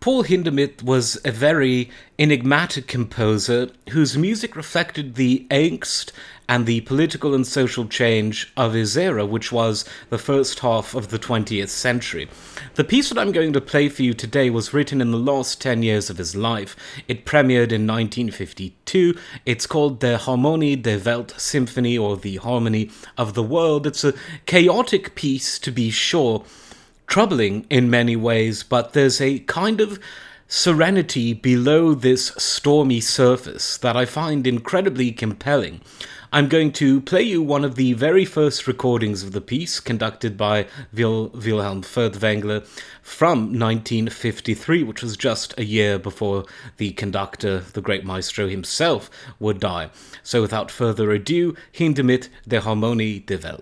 Paul Hindemith was a very enigmatic composer whose music reflected the angst and the political and social change of his era, which was the first half of the 20th century. The piece that I'm going to play for you today was written in the last 10 years of his life. It premiered in 1952. It's called the Harmonie der Welt Symphony, or the Harmony of the World. It's a chaotic piece, to be sure troubling in many ways, but there's a kind of serenity below this stormy surface that I find incredibly compelling. I'm going to play you one of the very first recordings of the piece, conducted by Wil- Wilhelm Furtwängler from 1953, which was just a year before the conductor, the great maestro himself, would die. So without further ado, Hindemith der Harmonie der Welt.